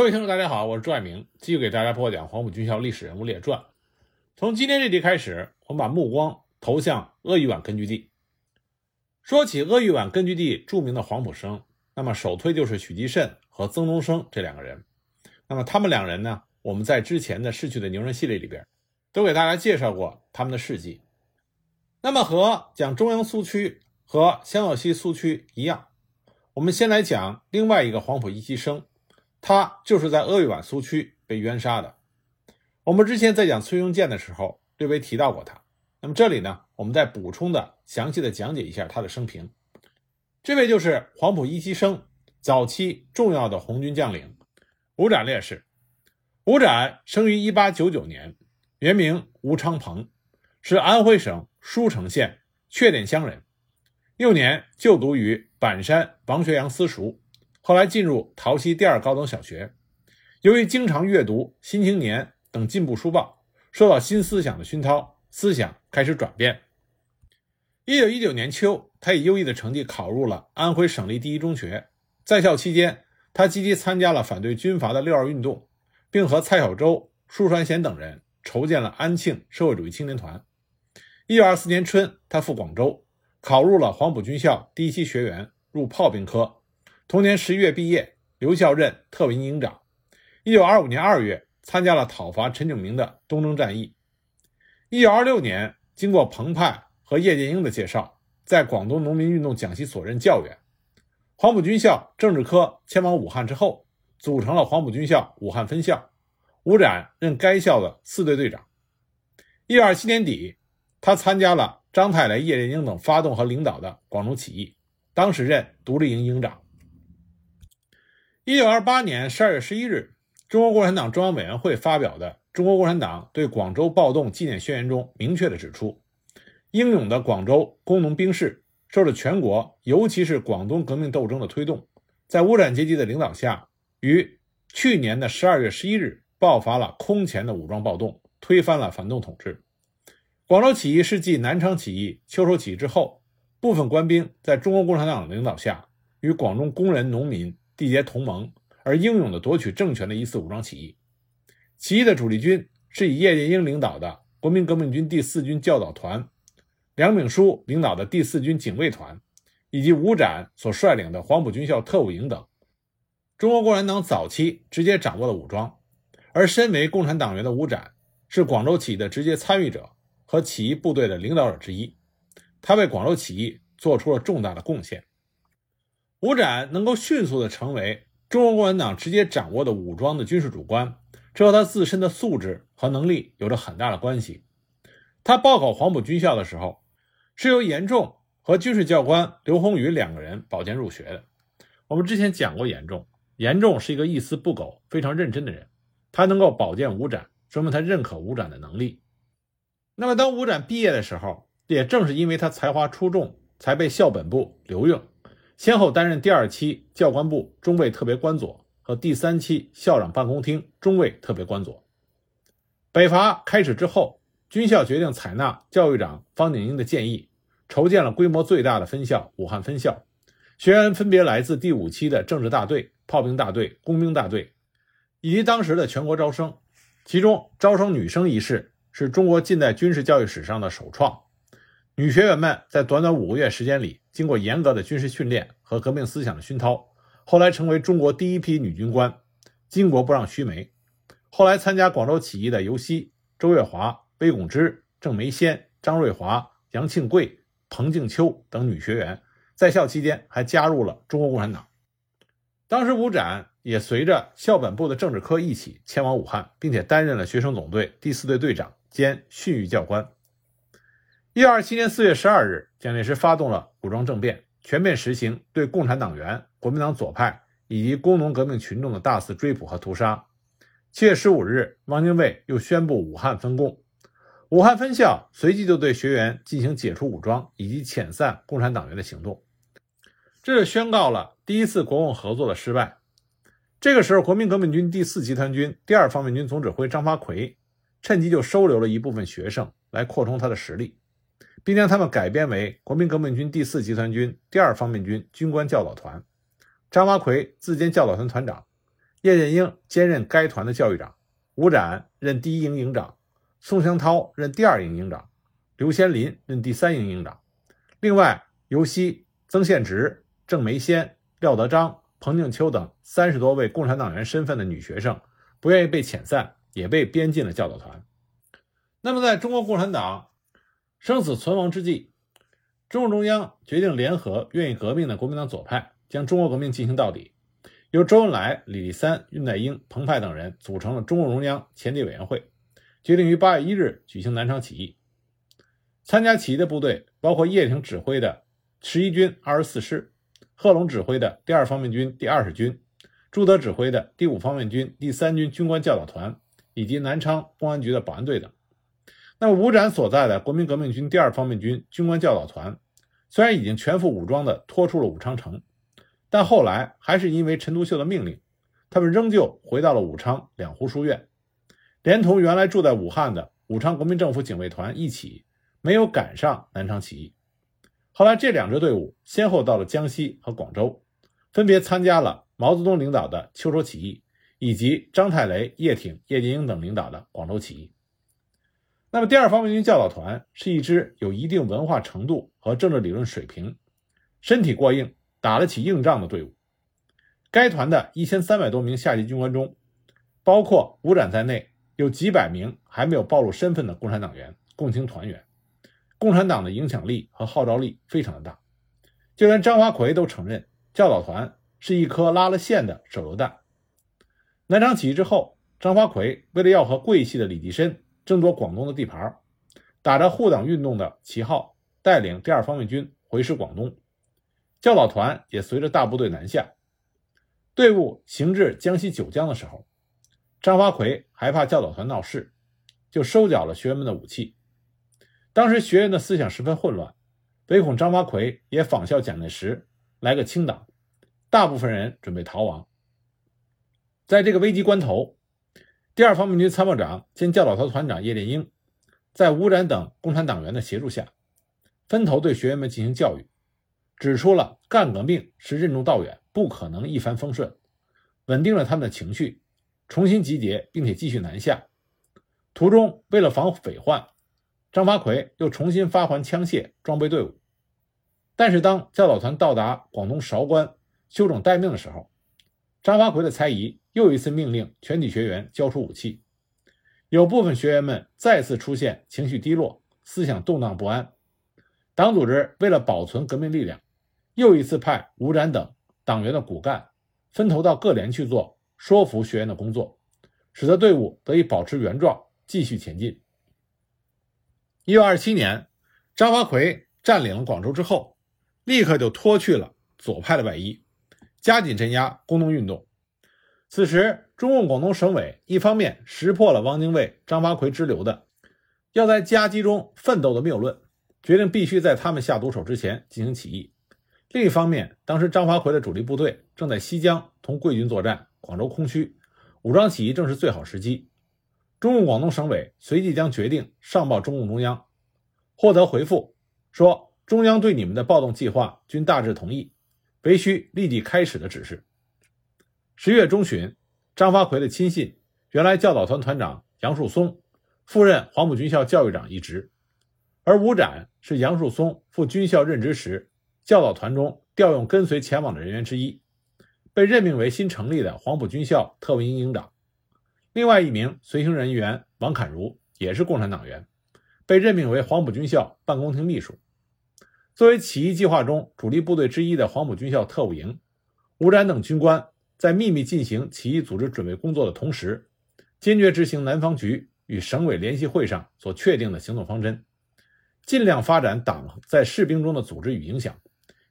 各位听众，大家好，我是朱爱明，继续给大家播讲黄埔军校历史人物列传。从今天这集开始，我们把目光投向鄂豫皖根据地。说起鄂豫皖根据地著名的黄埔生，那么首推就是许继慎和曾东生这两个人。那么他们两人呢，我们在之前的逝去的牛人系列里边，都给大家介绍过他们的事迹。那么和讲中央苏区和湘鄂西苏区一样，我们先来讲另外一个黄埔一期生。他就是在鄂豫皖苏区被冤杀的。我们之前在讲崔庸健的时候略微提到过他。那么这里呢，我们再补充的详细的讲解一下他的生平。这位就是黄埔一期生，早期重要的红军将领吴展烈士。吴展生于1899年，原名吴昌鹏，是安徽省舒城县雀店乡人。幼年就读于板山王学阳私塾。后来进入桃溪第二高等小学，由于经常阅读《新青年》等进步书报，受到新思想的熏陶，思想开始转变。一九一九年秋，他以优异的成绩考入了安徽省立第一中学。在校期间，他积极参加了反对军阀的六二运动，并和蔡小舟、舒传贤等人筹建了安庆社会主义青年团。一九二四年春，他赴广州，考入了黄埔军校第一期学员，入炮兵科。同年十一月毕业，留校任特委营长。一九二五年二月，参加了讨伐陈炯明的东征战役。一九二六年，经过彭湃和叶剑英的介绍，在广东农民运动讲习所任教员。黄埔军校政治科迁往武汉之后，组成了黄埔军校武汉分校。吴展任该校的四队队长。一九二七年底，他参加了张太雷、叶剑英等发动和领导的广州起义，当时任独立营营长。一九二八年十二月十一日，中国共产党中央委员会发表的《中国共产党对广州暴动纪念宣言》中明确的指出，英勇的广州工农兵士受着全国，尤其是广东革命斗争的推动，在无产阶级的领导下，于去年的十二月十一日爆发了空前的武装暴动，推翻了反动统治。广州起义是继南昌起义、秋收起义之后，部分官兵在中国共产党的领导下，与广东工人、农民。缔结同盟而英勇地夺取政权的一次武装起义。起义的主力军是以叶剑英领导的国民革命军第四军教导团、梁炳书领导的第四军警卫团，以及吴展所率领的黄埔军校特务营等。中国共产党早期直接掌握了武装，而身为共产党员的吴展是广州起义的直接参与者和起义部队的领导者之一，他为广州起义做出了重大的贡献。吴展能够迅速地成为中国共产党直接掌握的武装的军事主官，这和他自身的素质和能力有着很大的关系。他报考黄埔军校的时候，是由严仲和军事教官刘宏宇两个人保荐入学的。我们之前讲过严仲，严仲是一个一丝不苟、非常认真的人，他能够保荐吴展，说明他认可吴展的能力。那么，当吴展毕业的时候，也正是因为他才华出众，才被校本部留用。先后担任第二期教官部中尉特别官佐和第三期校长办公厅中尉特别官佐。北伐开始之后，军校决定采纳教育长方鼎英的建议，筹建了规模最大的分校——武汉分校。学员分别来自第五期的政治大队、炮兵大队、工兵大队，以及当时的全国招生。其中，招生女生一事是中国近代军事教育史上的首创。女学员们在短短五个月时间里，经过严格的军事训练和革命思想的熏陶，后来成为中国第一批女军官。巾帼不让须眉。后来参加广州起义的尤溪、周月华、魏拱之、郑梅仙、张瑞华、杨庆贵、彭静秋等女学员，在校期间还加入了中国共产党。当时吴展也随着校本部的政治科一起迁往武汉，并且担任了学生总队第四队队长兼训育教官。一九二七年四月十二日，蒋介石发动了武装政变，全面实行对共产党员、国民党左派以及工农革命群众的大肆追捕和屠杀。七月十五日，汪精卫又宣布武汉分共，武汉分校随即就对学员进行解除武装以及遣散共产党员的行动，这就宣告了第一次国共合作的失败。这个时候，国民革命军第四集团军第二方面军总指挥张发奎趁机就收留了一部分学生，来扩充他的实力。并将他们改编为国民革命军第四集团军第二方面军军官教导团。张发奎自兼教导团团长，叶剑英兼任该团的教育长，吴展任第一营营长，宋湘涛任第二营营长，刘先林任第三营营长。另外，尤熙、曾宪直、郑梅仙、廖德章、彭静秋等三十多位共产党员身份的女学生，不愿意被遣散，也被编进了教导团。那么，在中国共产党生死存亡之际，中共中央决定联合愿意革命的国民党左派，将中国革命进行到底。由周恩来、李立三、恽代英、彭湃等人组成了中共中央前敌委员会，决定于八月一日举行南昌起义。参加起义的部队包括叶挺指挥的十一军二十四师、贺龙指挥的第二方面军第二十军、朱德指挥的第五方面军第三军军官教导团以及南昌公安局的保安队等。那么，吴展所在的国民革命军第二方面军军官教导团虽然已经全副武装地拖出了武昌城。但后来还是因为陈独秀的命令，他们仍旧回到了武昌两湖书院，连同原来住在武汉的武昌国民政府警卫团一起，没有赶上南昌起义。后来这两支队伍先后到了江西和广州，分别参加了毛泽东领导的秋收起义，以及张太雷、叶挺、叶剑英等领导的广州起义。那么，第二方面军教导团是一支有一定文化程度和政治理论水平，身体过硬。打得起硬仗的队伍，该团的一千三百多名下级军官中，包括吴展在内，有几百名还没有暴露身份的共产党员、共青团员。共产党的影响力和号召力非常的大，就连张发奎都承认，教导团是一颗拉了线的手榴弹。南昌起义之后，张发奎为了要和桂系的李济深争夺广东的地盘，打着护党运动的旗号，带领第二方面军回师广东。教导团也随着大部队南下，队伍行至江西九江的时候，张发奎害怕教导团闹事，就收缴了学员们的武器。当时学员的思想十分混乱，唯恐张发奎也仿效蒋介石来个清党，大部分人准备逃亡。在这个危急关头，第二方面军参谋长兼教导团团长叶剑英，在吴展等共产党员的协助下，分头对学员们进行教育。指出了干革命是任重道远，不可能一帆风顺，稳定了他们的情绪，重新集结，并且继续南下。途中，为了防匪患，张发奎又重新发还枪械，装备队伍。但是，当教导团到达广东韶关休整待命的时候，张发奎的猜疑又一次命令全体学员交出武器。有部分学员们再次出现情绪低落、思想动荡不安。党组织为了保存革命力量。又一次派吴展等党员的骨干分头到各连去做说服学员的工作，使得队伍得以保持原状，继续前进。一九二七年，张发奎占领了广州之后，立刻就脱去了左派的外衣，加紧镇压工农运动。此时，中共广东省委一方面识破了汪精卫、张发奎之流的要在夹击中奋斗的谬论，决定必须在他们下毒手之前进行起义。另一方面，当时张发奎的主力部队正在西江同桂军作战，广州空虚，武装起义正是最好时机。中共广东省委随即将决定上报中共中央，获得回复说：“中央对你们的暴动计划均大致同意，唯需立即开始的指示。”十月中旬，张发奎的亲信、原来教导团团长杨树松赴任黄埔军校教育长一职，而吴展是杨树松赴军校任职时。教导团中调用跟随前往的人员之一，被任命为新成立的黄埔军校特务营营长。另外一名随行人员王侃如也是共产党员，被任命为黄埔军校办公厅秘书。作为起义计划中主力部队之一的黄埔军校特务营，吴展等军官在秘密进行起义组织准备工作的同时，坚决执行南方局与省委联席会上所确定的行动方针，尽量发展党在士兵中的组织与影响。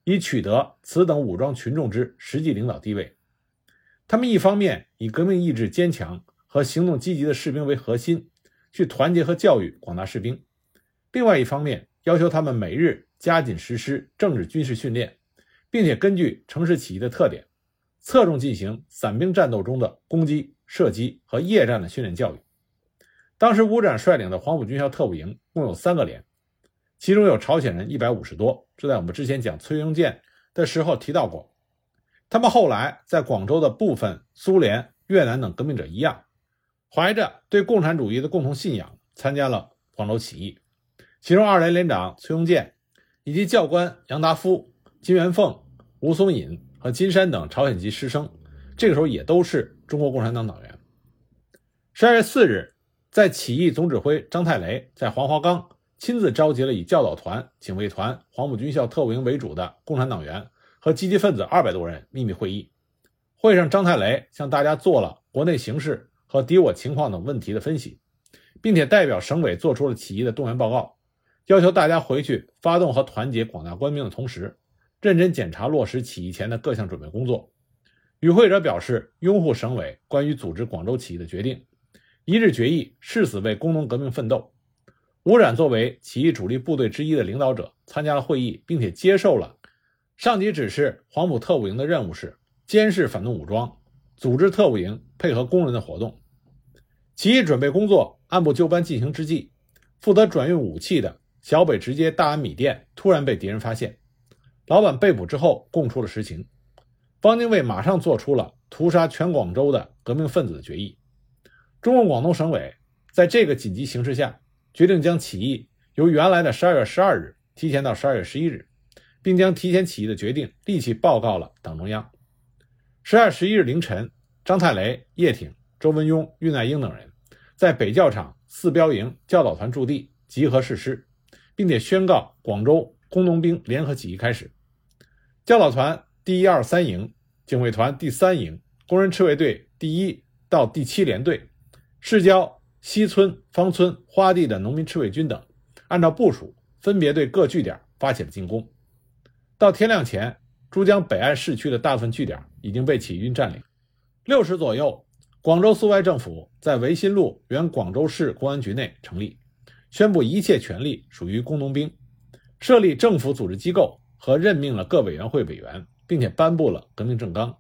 以取得此等武装群众之实际领导地位，他们一方面以革命意志坚强和行动积极的士兵为核心，去团结和教育广大士兵；另外一方面要求他们每日加紧实施政治军事训练，并且根据城市起义的特点，侧重进行散兵战斗中的攻击、射击和夜战的训练教育。当时吴展率领的黄埔军校特务营共有三个连。其中有朝鲜人一百五十多，这在我们之前讲崔庸健的时候提到过。他们后来在广州的部分苏联越南等革命者一样，怀着对共产主义的共同信仰，参加了广州起义。其中，二连连长崔庸健以及教官杨达夫、金元凤、吴松隐和金山等朝鲜籍师生，这个时候也都是中国共产党党员。十二月四日，在起义总指挥张太雷在黄花岗亲自召集了以教导团、警卫团、黄埔军校特务营为主的共产党员和积极分子二百多人秘密会议。会上，张太雷向大家做了国内形势和敌我情况等问题的分析，并且代表省委做出了起义的动员报告。要求大家回去发动和团结广大官兵的同时，认真检查落实起义前的各项准备工作。与会者表示拥护省委关于组织广州起义的决定，一致决议誓死为工农革命奋斗。吴展作为起义主力部队之一的领导者参加了会议，并且接受了上级指示。黄埔特务营的任务是监视反动武装，组织特务营配合工人的活动。起义准备工作按部就班进行之际，负责转运武器的。小北直接大安米店突然被敌人发现，老板被捕之后供出了实情。方精卫马上做出了屠杀全广州的革命分子的决议。中共广东省委在这个紧急形势下，决定将起义由原来的十二月十二日提前到十二月十一日，并将提前起义的决定立即报告了党中央。十二月十一日凌晨，张太雷、叶挺、周文雍、恽代英等人在北教场四标营教导团驻地集合誓师。并且宣告广州工农兵联合起义开始。教导团第一、二、三营、警卫团第三营、工人赤卫队第一到第七连队、市郊西村、方村、花地的农民赤卫军等，按照部署，分别对各据点发起了进攻。到天亮前，珠江北岸市区的大部分据点已经被起义军占领。六时左右，广州苏维埃政府在维新路原广州市公安局内成立。宣布一切权力属于工农兵，设立政府组织机构和任命了各委员会委员，并且颁布了革命政纲。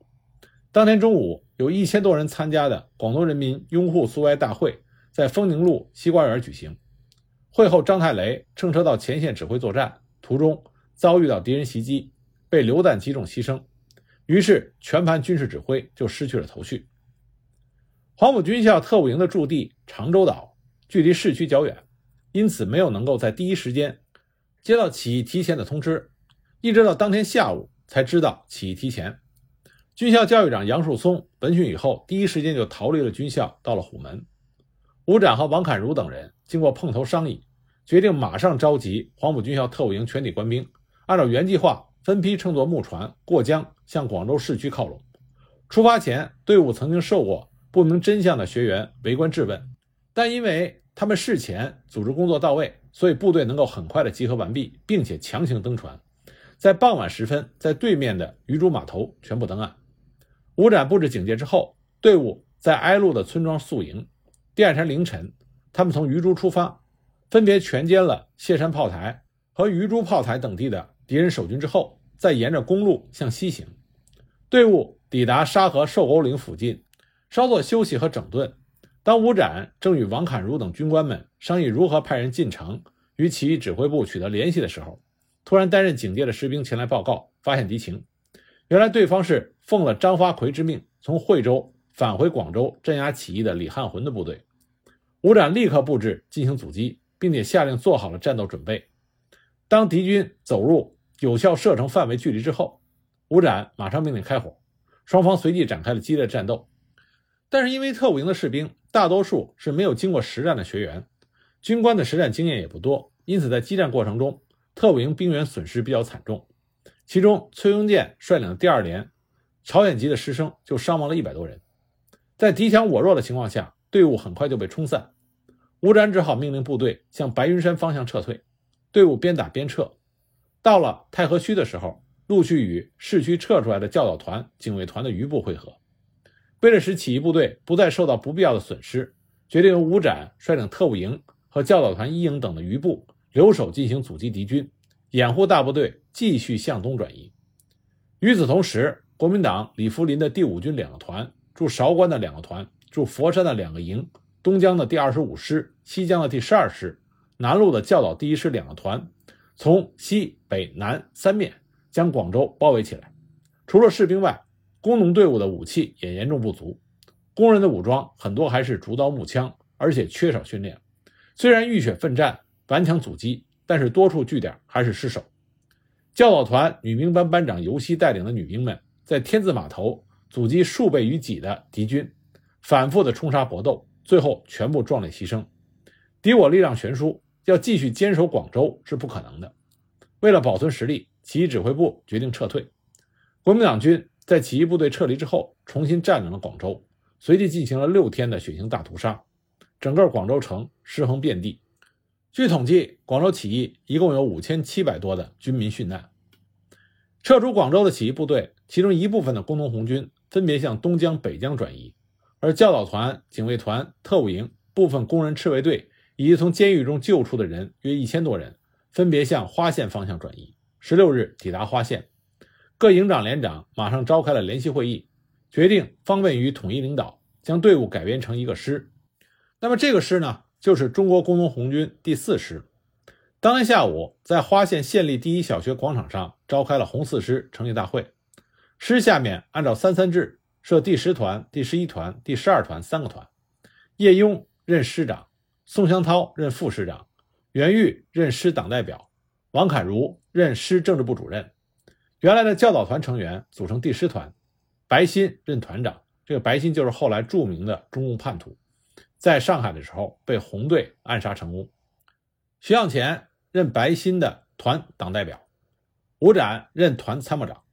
当天中午，有一千多人参加的广东人民拥护苏维埃大会在丰宁路西瓜园举行。会后，张太雷乘车到前线指挥作战，途中遭遇到敌人袭击，被榴弹击中牺牲。于是，全盘军事指挥就失去了头绪。黄埔军校特务营的驻地长洲岛距离市区较远。因此，没有能够在第一时间接到起义提前的通知，一直到当天下午才知道起义提前。军校教育长杨树松闻讯以后，第一时间就逃离了军校，到了虎门。吴展和王侃如等人经过碰头商议，决定马上召集黄埔军校特务营全体官兵，按照原计划分批乘坐木船过江，向广州市区靠拢。出发前，队伍曾经受过不明真相的学员围观质问，但因为。他们事前组织工作到位，所以部队能够很快的集合完毕，并且强行登船，在傍晚时分，在对面的鱼珠码头全部登岸。吴展布置警戒之后，队伍在挨路的村庄宿营。第二天凌晨，他们从鱼珠出发，分别全歼了谢山炮台和鱼珠炮台等地的敌人守军之后，再沿着公路向西行。队伍抵达沙河瘦沟岭附近，稍作休息和整顿。当吴展正与王侃如等军官们商议如何派人进城与起义指挥部取得联系的时候，突然担任警戒的士兵前来报告，发现敌情。原来对方是奉了张发奎之命，从惠州返回广州镇压起义的李汉魂的部队。吴展立刻布置进行阻击，并且下令做好了战斗准备。当敌军走入有效射程范围距离之后，吴展马上命令开火，双方随即展开了激烈战斗。但是因为特务营的士兵大多数是没有经过实战的学员，军官的实战经验也不多，因此在激战过程中，特务营兵员损失比较惨重。其中，崔庸健率领的第二连朝鲜籍的师生就伤亡了一百多人。在敌强我弱的情况下，队伍很快就被冲散。吴展只好命令部队向白云山方向撤退，队伍边打边撤。到了太和区的时候，陆续与市区撤出来的教导团、警卫团的余部会合。为了使起义部队不再受到不必要的损失，决定由吴展率领特务营和教导团一营等的余部留守进行阻击敌军，掩护大部队继续向东转移。与此同时，国民党李福林的第五军两个团、驻韶关的两个团、驻佛山的两个营、东江的第二十五师、西江的第十二师、南路的教导第一师两个团，从西北南三面将广州包围起来。除了士兵外，工农队伍的武器也严重不足，工人的武装很多还是竹刀木枪，而且缺少训练。虽然浴血奋战，顽强阻击，但是多处据点还是失守。教导团女兵班班长尤西带领的女兵们，在天字码头阻击数倍于己的敌军，反复的冲杀搏斗，最后全部壮烈牺牲。敌我力量悬殊，要继续坚守广州是不可能的。为了保存实力，起义指挥部决定撤退。国民党军在起义部队撤离之后，重新占领了广州，随即进行了六天的血腥大屠杀，整个广州城尸横遍地。据统计，广州起义一共有五千七百多的军民殉难。撤出广州的起义部队，其中一部分的工农红军分别向东江、北江转移，而教导团、警卫团、特务营、部分工人赤卫队以及从监狱中救出的人约一千多人，分别向花县方向转移。十六日抵达花县，各营长、连长马上召开了联席会议，决定方便于统一领导，将队伍改编成一个师。那么这个师呢？就是中国工农红军第四师。当天下午，在花县县立第一小学广场上召开了红四师成立大会。师下面按照三三制设第十团、第十一团、第十二团三个团。叶雍任师长，宋湘涛任副师长，袁玉任师党代表，王侃如任师政治部主任。原来的教导团成员组成第十团，白新任团长。这个白新就是后来著名的中共叛徒。在上海的时候被红队暗杀成功。徐向前任白新的团党代表，吴展任团参谋长，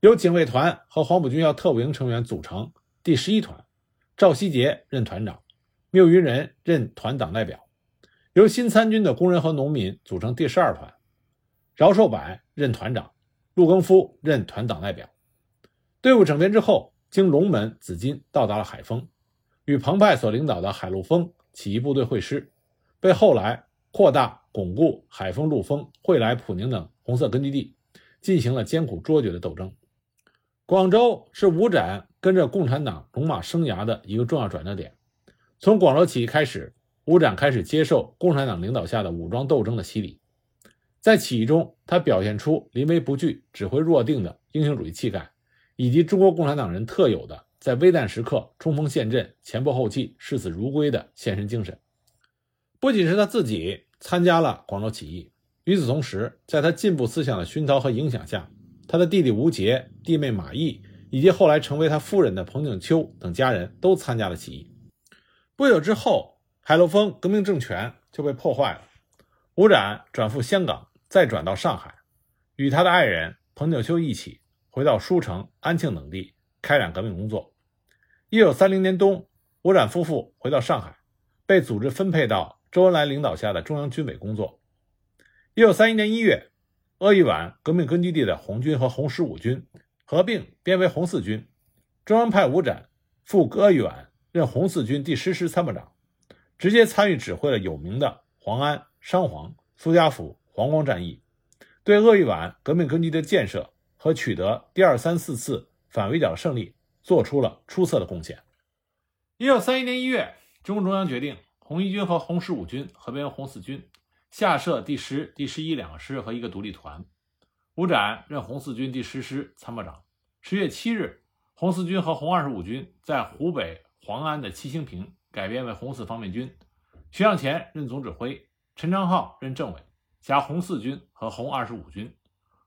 由警卫团和黄埔军校特务营成员组成第十一团，赵希杰任团长，缪云人任团党代表，由新参军的工人和农民组成第十二团，饶寿柏任团长，陆更夫任团党代表。队伍整编之后，经龙门、紫金到达了海丰。与彭湃所领导的海陆丰起义部队会师，被后来扩大巩固海丰、陆丰、惠来、普宁等红色根据地，进行了艰苦卓绝的斗争。广州是吴展跟着共产党戎马生涯的一个重要转折点。从广州起义开始，吴展开始接受共产党领导下的武装斗争的洗礼。在起义中，他表现出临危不惧、指挥若定的英雄主义气概，以及中国共产党人特有的。在危难时刻冲锋陷阵、前仆后继、视死如归的献身精神，不仅是他自己参加了广州起义，与此同时，在他进步思想的熏陶和影响下，他的弟弟吴杰、弟妹马毅以及后来成为他夫人的彭景秋等家人都参加了起义。不久之后，海陆丰革命政权就被破坏了，吴展转赴香港，再转到上海，与他的爱人彭景秋一起回到舒城、安庆等地开展革命工作。一九三零年冬，吴展夫妇回到上海，被组织分配到周恩来领导下的中央军委工作。一九三一年一月，鄂豫皖革命根据地的红军和红十五军合并编为红四军，中央派吴展赴鄂豫皖任红四军第十师参谋长，直接参与指挥了有名的黄安、商黄、苏家府、黄光战役，对鄂豫皖革命根据地的建设和取得第二、三、四次反围剿胜利。做出了出色的贡献。一九三一年一月，中共中央决定红一军和红十五军合编为红四军，下设第十、第十一两个师和一个独立团。吴展任红四军第十师参谋长。十月七日，红四军和红二十五军在湖北黄安的七星坪改编为红四方面军，徐向前任总指挥，陈昌浩任政委，辖红四军和红二十五军。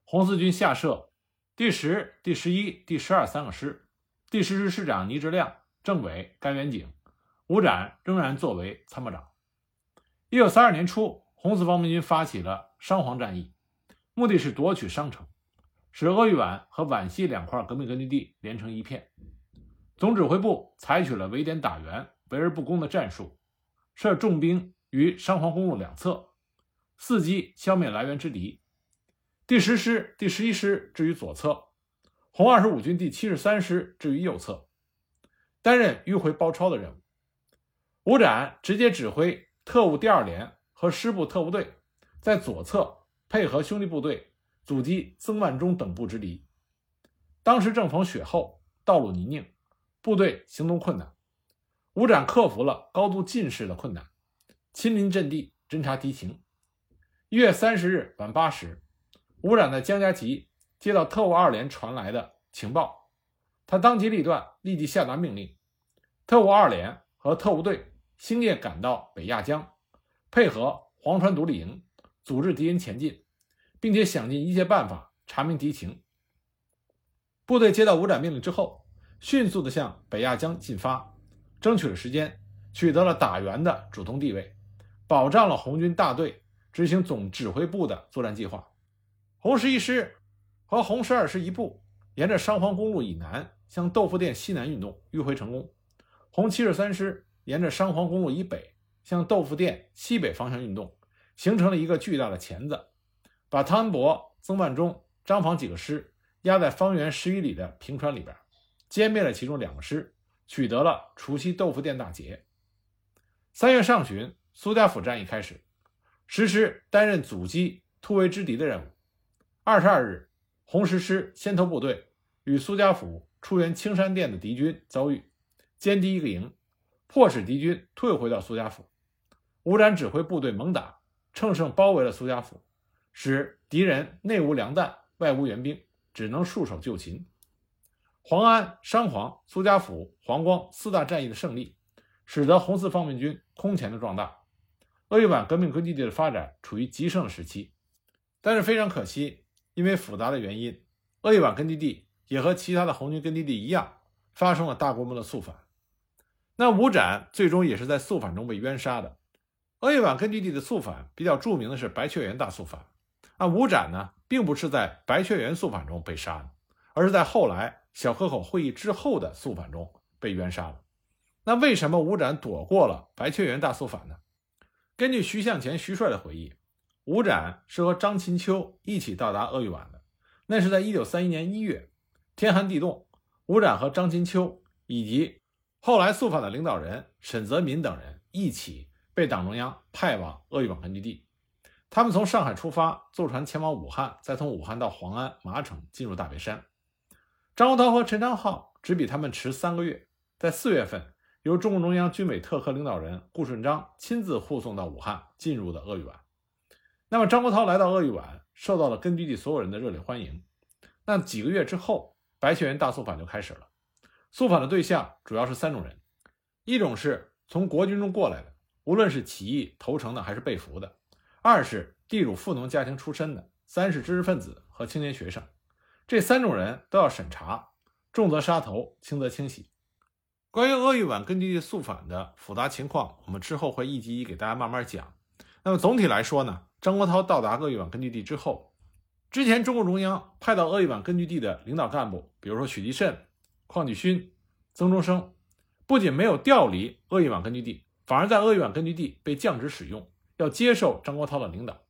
红四军下设第十、第十一、第十二三个师。第十师师长倪志亮，政委甘元景，吴展仍然作为参谋长。一九三二年初，红四方面军发起了商黄战役，目的是夺取商城，使鄂豫皖和皖西两块革命根据地连成一片。总指挥部采取了围点打援、围而不攻的战术，设重兵于商黄公路两侧，伺机消灭来源之敌。第十师、第十一师置于左侧。红二十五军第七十三师置于右侧，担任迂回包抄的任务。吴展直接指挥特务第二连和师部特务队，在左侧配合兄弟部队阻击曾万钟等部之敌。当时正逢雪后，道路泥泞，部队行动困难。吴展克服了高度近视的困难，亲临阵地侦察敌情。一月三十日晚八时，吴展在江家集。接到特务二连传来的情报，他当机立断，立即下达命令，特务二连和特务队星夜赶到北亚江，配合黄川独立营，组织敌人前进，并且想尽一切办法查明敌情。部队接到五展命令之后，迅速地向北亚江进发，争取了时间，取得了打援的主动地位，保障了红军大队执行总指挥部的作战计划。红十一师和红十二师一部沿着商黄公路以南向豆腐店西南运动，迂回成功。红七十三师沿着商黄公路以北向豆腐店西北方向运动，形成了一个巨大的钳子，把汤恩伯、曾万钟、张防几个师。压在方圆十余里的平川里边，歼灭了其中两个师，取得了除夕豆腐店大捷。三月上旬，苏家府战役开始，实施担任阻击、突围之敌的任务。二十二日，红十师先头部队与苏家府出援青山店的敌军遭遇，歼敌一个营，迫使敌军退回到苏家府。吴展指挥部队猛打，乘胜包围了苏家府，使敌人内无粮弹，外无援兵。只能束手就擒。黄安、商黄、苏家府、黄光四大战役的胜利，使得红四方面军空前的壮大，鄂豫皖革命根据地的发展处于极盛时期。但是非常可惜，因为复杂的原因，鄂豫皖根据地也和其他的红军根据地一样，发生了大规模的肃反。那吴展最终也是在肃反中被冤杀的。鄂豫皖根据地的肃反比较著名的是白雀园大肃反。啊，吴展呢，并不是在白雀园肃反中被杀的，而是在后来小河口会议之后的肃反中被冤杀了。那为什么吴展躲过了白雀园大肃反呢？根据徐向前、徐帅的回忆，吴展是和张琴秋一起到达鄂豫皖的。那是在一九三一年一月，天寒地冻，吴展和张琴秋以及后来肃反的领导人沈泽民等人一起被党中央派往鄂豫皖根据地。他们从上海出发，坐船前往武汉，再从武汉到黄安、麻城，进入大别山。张国焘和陈昌浩只比他们迟三个月，在四月份，由中共中央军委特科领导人顾顺章亲自护送到武汉，进入的鄂豫皖。那么，张国焘来到鄂豫皖，受到了根据地所有人的热烈欢迎。那几个月之后，白雀园大肃反就开始了。肃反的对象主要是三种人：一种是从国军中过来的，无论是起义投诚的还是被俘的。二是地主富农家庭出身的，三是知识分子和青年学生，这三种人都要审查，重则杀头，轻则清洗。关于鄂豫皖根据地肃反的复杂情况，我们之后会一集一给大家慢慢讲。那么总体来说呢，张国焘到达鄂豫皖根据地之后，之前中共中央派到鄂豫皖根据地的领导干部，比如说许继慎、邝继勋、曾中生，不仅没有调离鄂豫皖根据地，反而在鄂豫皖根据地被降职使用。要接受张国焘的领导，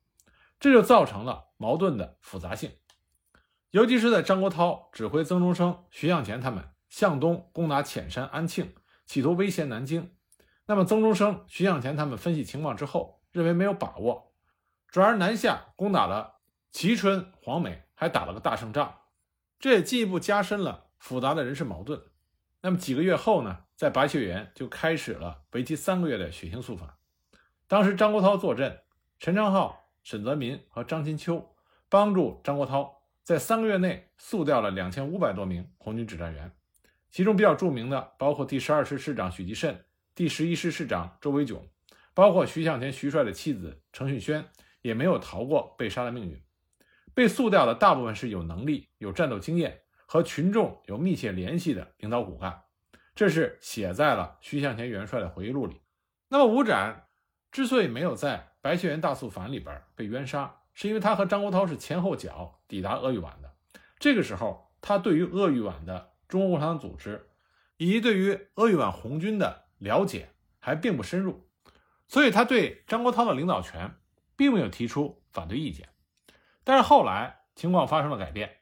这就造成了矛盾的复杂性。尤其是在张国焘指挥曾中生、徐向前他们向东攻打潜山、安庆，企图威胁南京。那么曾中生、徐向前他们分析情况之后，认为没有把握，转而南下攻打了蕲春、黄梅，还打了个大胜仗。这也进一步加深了复杂的人事矛盾。那么几个月后呢，在白雀园就开始了为期三个月的血腥肃反。当时张国焘坐镇，陈昌浩、沈泽民和张金秋帮助张国焘在三个月内肃掉了两千五百多名红军指战员，其中比较著名的包括第十二师师长许继慎、第十一师师长周维炯，包括徐向前徐帅的妻子程训轩，也没有逃过被杀的命运。被肃掉的大部分是有能力、有战斗经验和群众有密切联系的领导骨干，这是写在了徐向前元帅的回忆录里。那么吴展。之所以没有在白雀园大肃反里边被冤杀，是因为他和张国焘是前后脚抵达鄂豫皖的。这个时候，他对于鄂豫皖的中国共产党组织以及对于鄂豫皖红军的了解还并不深入，所以他对张国焘的领导权并没有提出反对意见。但是后来情况发生了改变，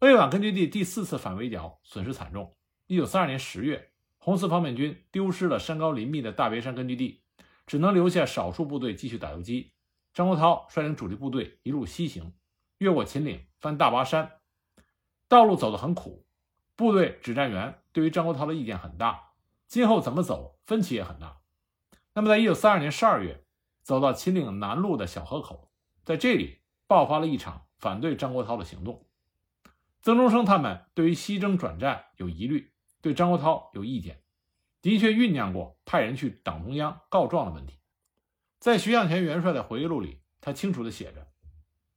鄂豫皖根据地第四次反围剿损失惨重。一九三二年十月，红四方面军丢失了山高林密的大别山根据地。只能留下少数部队继续打游击。张国焘率领主力部队一路西行，越过秦岭，翻大巴山，道路走得很苦。部队指战员对于张国焘的意见很大，今后怎么走分歧也很大。那么，在一九三二年十二月，走到秦岭南路的小河口，在这里爆发了一场反对张国焘的行动。曾中生他们对于西征转战有疑虑，对张国焘有意见。的确酝酿过派人去党中央告状的问题。在徐向前元帅的回忆录里，他清楚地写着，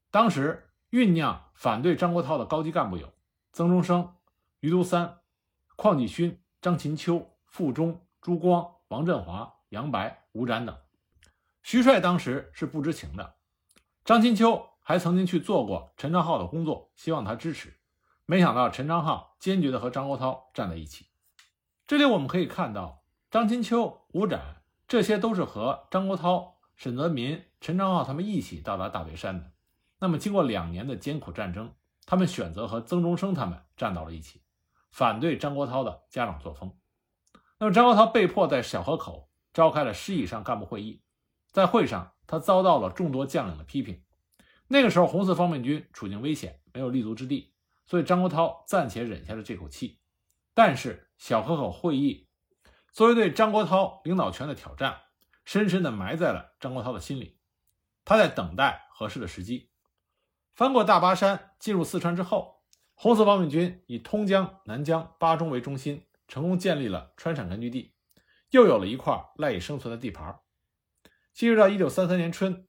当时酝酿反对张国焘的高级干部有曾中生、余督三、邝继勋、张琴秋、傅忠、朱光、王振华、杨白、吴展等。徐帅当时是不知情的，张琴秋还曾经去做过陈昌浩的工作，希望他支持，没想到陈昌浩坚决地和张国焘站在一起。这里我们可以看到，张琴秋、吴展这些都是和张国焘。沈泽民、陈昌浩他们一起到达大别山的。那么，经过两年的艰苦战争，他们选择和曾中生他们站到了一起，反对张国焘的家长作风。那么，张国焘被迫在小河口召开了师以上干部会议，在会上，他遭到了众多将领的批评。那个时候，红四方面军处境危险，没有立足之地，所以张国焘暂且忍下了这口气。但是，小河口会议作为对张国焘领导权的挑战。深深地埋在了张国焘的心里，他在等待合适的时机。翻过大巴山，进入四川之后，红四方面军以通江、南江、巴中为中心，成功建立了川陕根据地，又有了一块赖以生存的地盘。进入到一九三三年春，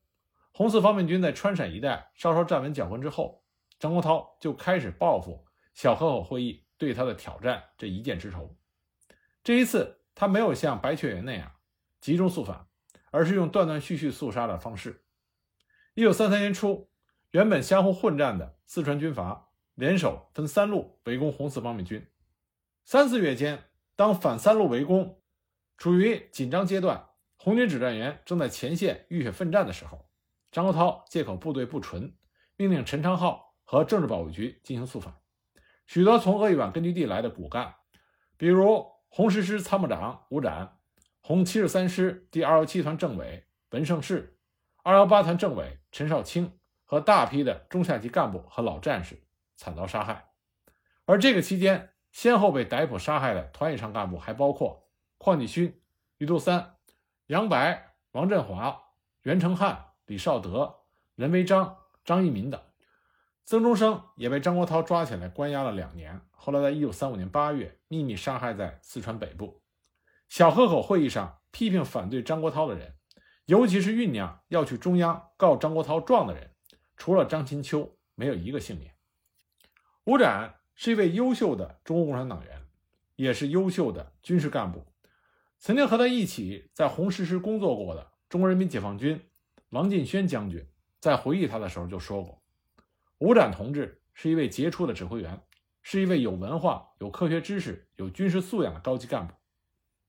红四方面军在川陕一带稍稍站稳脚跟之后，张国焘就开始报复小河口会议对他的挑战这一箭之仇。这一次，他没有像白雀园那样。集中肃反，而是用断断续续肃杀的方式。一九三三年初，原本相互混战的四川军阀联手分三路围攻红四方面军。三四月间，当反三路围攻处于紧张阶段，红军指战员正在前线浴血奋战的时候，张国焘借口部队不纯，命令陈昌浩和政治保卫局进行肃反。许多从鄂豫皖根据地来的骨干，比如红十师参谋长吴展。红七十三师第二幺七团政委文胜士，二幺八团政委陈少卿和大批的中下级干部和老战士惨遭杀害。而这个期间，先后被逮捕杀害的团以上干部还包括邝继勋、余度三、杨白、王振华、袁成汉、李少德、任维章、张一民等。曾中生也被张国焘抓起来关押了两年，后来在一九三五年八月秘密杀害在四川北部。小河口会议上批评反对张国焘的人，尤其是酝酿要去中央告张国焘状的人，除了张琴秋，没有一个幸免。吴展是一位优秀的中国共产党员，也是优秀的军事干部。曾经和他一起在红十师工作过的中国人民解放军王进轩将军，在回忆他的时候就说过：“吴展同志是一位杰出的指挥员，是一位有文化、有科学知识、有军事素养的高级干部。”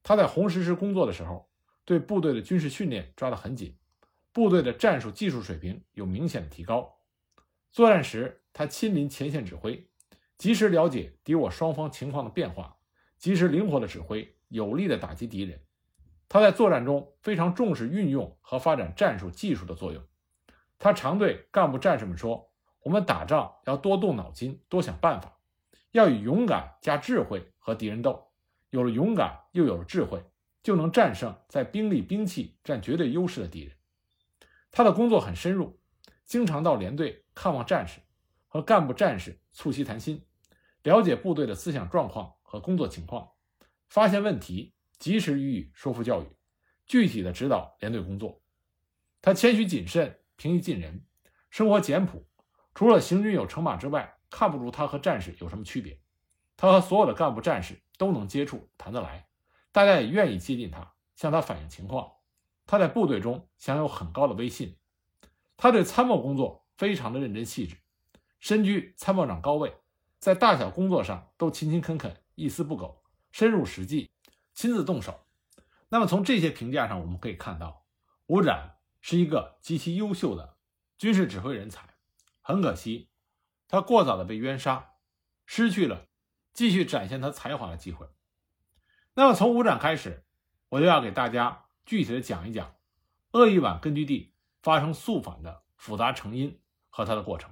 他在红十师工作的时候，对部队的军事训练抓得很紧，部队的战术技术水平有明显的提高。作战时，他亲临前线指挥，及时了解敌我双方情况的变化，及时灵活的指挥，有力的打击敌人。他在作战中非常重视运用和发展战术技术的作用。他常对干部战士们说：“我们打仗要多动脑筋，多想办法，要以勇敢加智慧和敌人斗。”有了勇敢，又有了智慧，就能战胜在兵力、兵器占绝对优势的敌人。他的工作很深入，经常到连队看望战士，和干部战士促膝谈心，了解部队的思想状况和工作情况，发现问题，及时予以说服教育，具体的指导连队工作。他谦虚谨慎，平易近人，生活简朴。除了行军有乘马之外，看不出他和战士有什么区别。他和所有的干部战士。都能接触谈得来，大家也愿意接近他，向他反映情况。他在部队中享有很高的威信。他对参谋工作非常的认真细致，身居参谋长高位，在大小工作上都勤勤恳恳，一丝不苟，深入实际，亲自动手。那么从这些评价上，我们可以看到，吴展是一个极其优秀的军事指挥人才。很可惜，他过早的被冤杀，失去了。继续展现他才华的机会。那么从吴展开始，我就要给大家具体的讲一讲鄂豫皖根据地发生肃反的复杂成因和它的过程。